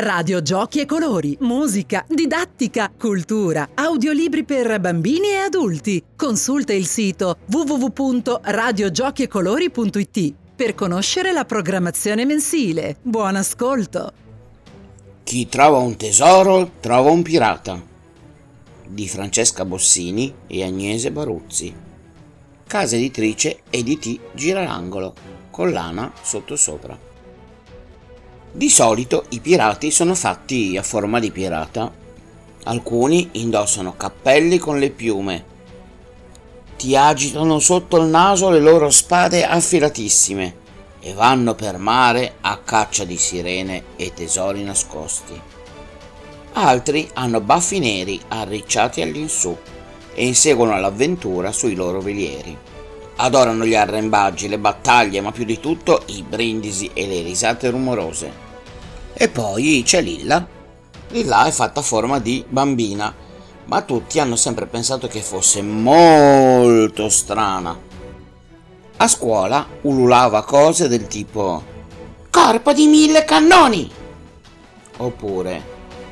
Radio giochi e colori, musica, didattica, cultura, audiolibri per bambini e adulti. Consulta il sito www.radiogiochiecolori.it per conoscere la programmazione mensile. Buon ascolto! Chi trova un tesoro trova un pirata. Di Francesca Bossini e Agnese Baruzzi. Casa editrice EDT Giralangolo, collana sottosopra. Di solito i pirati sono fatti a forma di pirata. Alcuni indossano cappelli con le piume. Ti agitano sotto il naso le loro spade affilatissime e vanno per mare a caccia di sirene e tesori nascosti. Altri hanno baffi neri arricciati all'insù e inseguono l'avventura sui loro velieri. Adorano gli arrembaggi, le battaglie, ma più di tutto i brindisi e le risate rumorose. E poi c'è Lilla. Lilla è fatta a forma di bambina, ma tutti hanno sempre pensato che fosse molto strana. A scuola ululava cose del tipo Corpo di mille cannoni! Oppure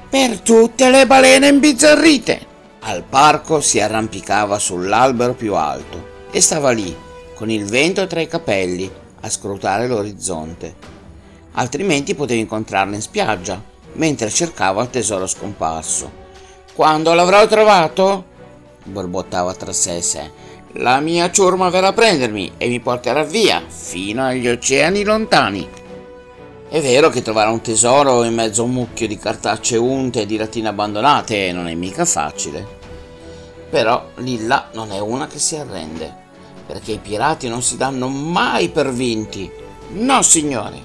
Per tutte le balene imbizzarrite! Al parco si arrampicava sull'albero più alto e stava lì, con il vento tra i capelli, a scrutare l'orizzonte altrimenti potevi incontrarla in spiaggia, mentre cercava il tesoro scomparso. Quando l'avrò trovato? borbottava tra sé e sé. La mia ciurma verrà a prendermi e mi porterà via, fino agli oceani lontani. È vero che trovare un tesoro in mezzo a un mucchio di cartacce unte e di latine abbandonate non è mica facile. Però Lilla non è una che si arrende, perché i pirati non si danno mai per vinti. No, signori.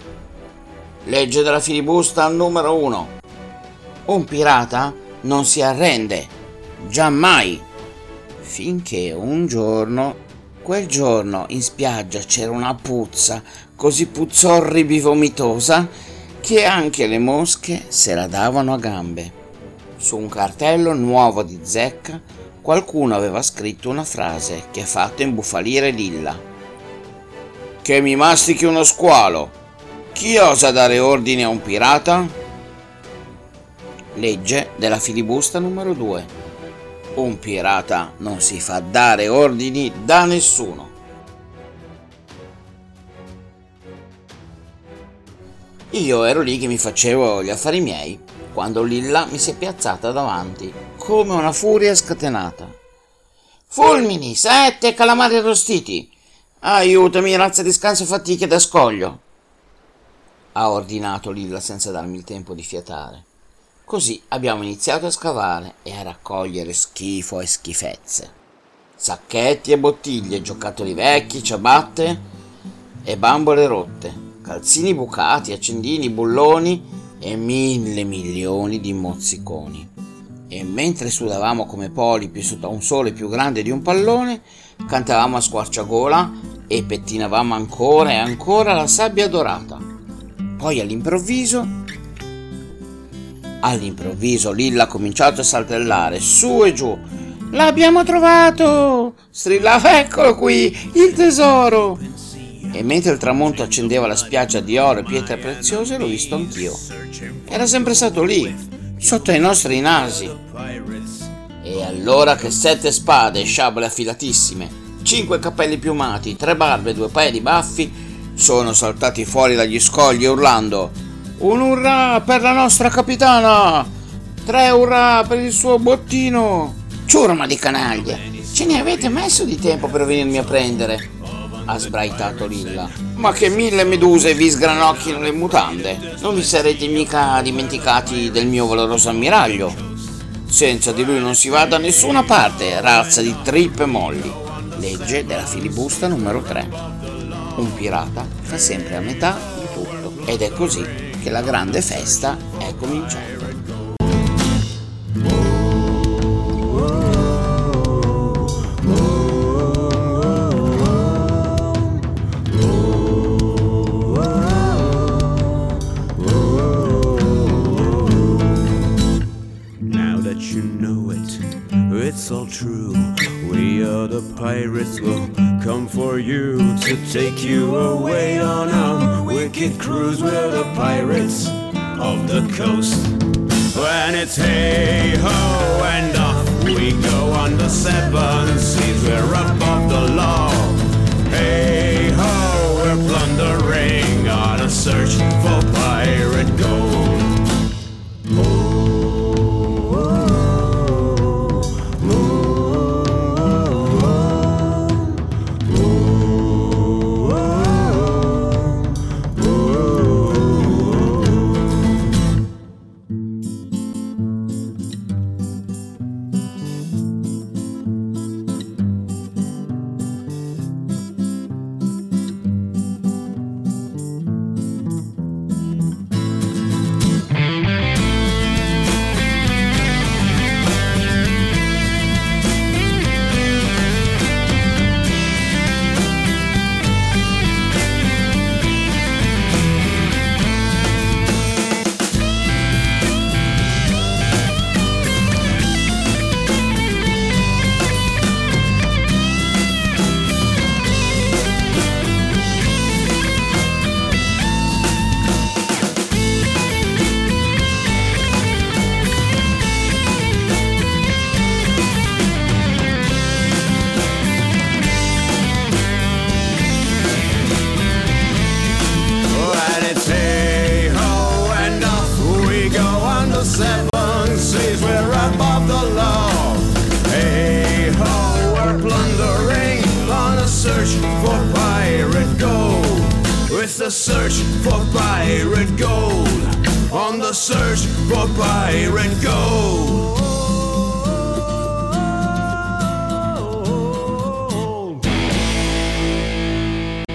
Legge della filibusta numero 1. Un pirata non si arrende, giammai, finché un giorno, quel giorno in spiaggia c'era una puzza così puzzorribi vomitosa che anche le mosche se la davano a gambe. Su un cartello nuovo di zecca qualcuno aveva scritto una frase che ha fatto imbufalire Lilla. Che mi mastichi uno squalo, chi osa dare ordine a un pirata? Legge della filibusta numero 2. Un pirata non si fa dare ordini da nessuno. Io ero lì che mi facevo gli affari miei quando Lilla mi si è piazzata davanti come una furia scatenata. Fulmini, sette calamari arrostiti! Aiutami, razza di scanso fatiche da scoglio! ha ordinato Lilla senza darmi il tempo di fiatare. Così abbiamo iniziato a scavare e a raccogliere schifo e schifezze. Sacchetti e bottiglie, giocattoli vecchi, ciabatte e bambole rotte, calzini bucati, accendini, bulloni e mille milioni di mozziconi. E mentre sudavamo come polipi sotto un sole più grande di un pallone, cantavamo a squarciagola e pettinavamo ancora e ancora la sabbia dorata. Poi all'improvviso, all'improvviso Lilla ha cominciato a saltellare su e giù. L'abbiamo trovato! Strillava, eccolo qui, il tesoro! E mentre il tramonto accendeva la spiaggia di oro e pietre preziose, l'ho visto anch'io. Era sempre stato lì, sotto i nostri nasi. E allora che sette spade, sciabole affilatissime, cinque capelli piumati, tre barbe, due paia di baffi sono saltati fuori dagli scogli urlando Un urrà per la nostra capitana! Tre urrà per il suo bottino! Ciurma di canaglia! Ce ne avete messo di tempo per venirmi a prendere? Ha sbraitato Lilla. Ma che mille meduse vi sgranocchiano le mutande! Non vi sarete mica dimenticati del mio valoroso ammiraglio? Senza di lui non si va da nessuna parte, razza di trippe molli. Legge della filibusta numero 3 un pirata fa sempre a metà di tutto ed è così che la grande festa è cominciata. It's all true. We are the pirates, will come for you to take you away on a wicked cruise. We're the pirates of the coast. When it's hey ho and off we go on the seven seas, we're above the law. Hey ho, we're plundering on a search for search for pirate gold, on the search for pirate gold.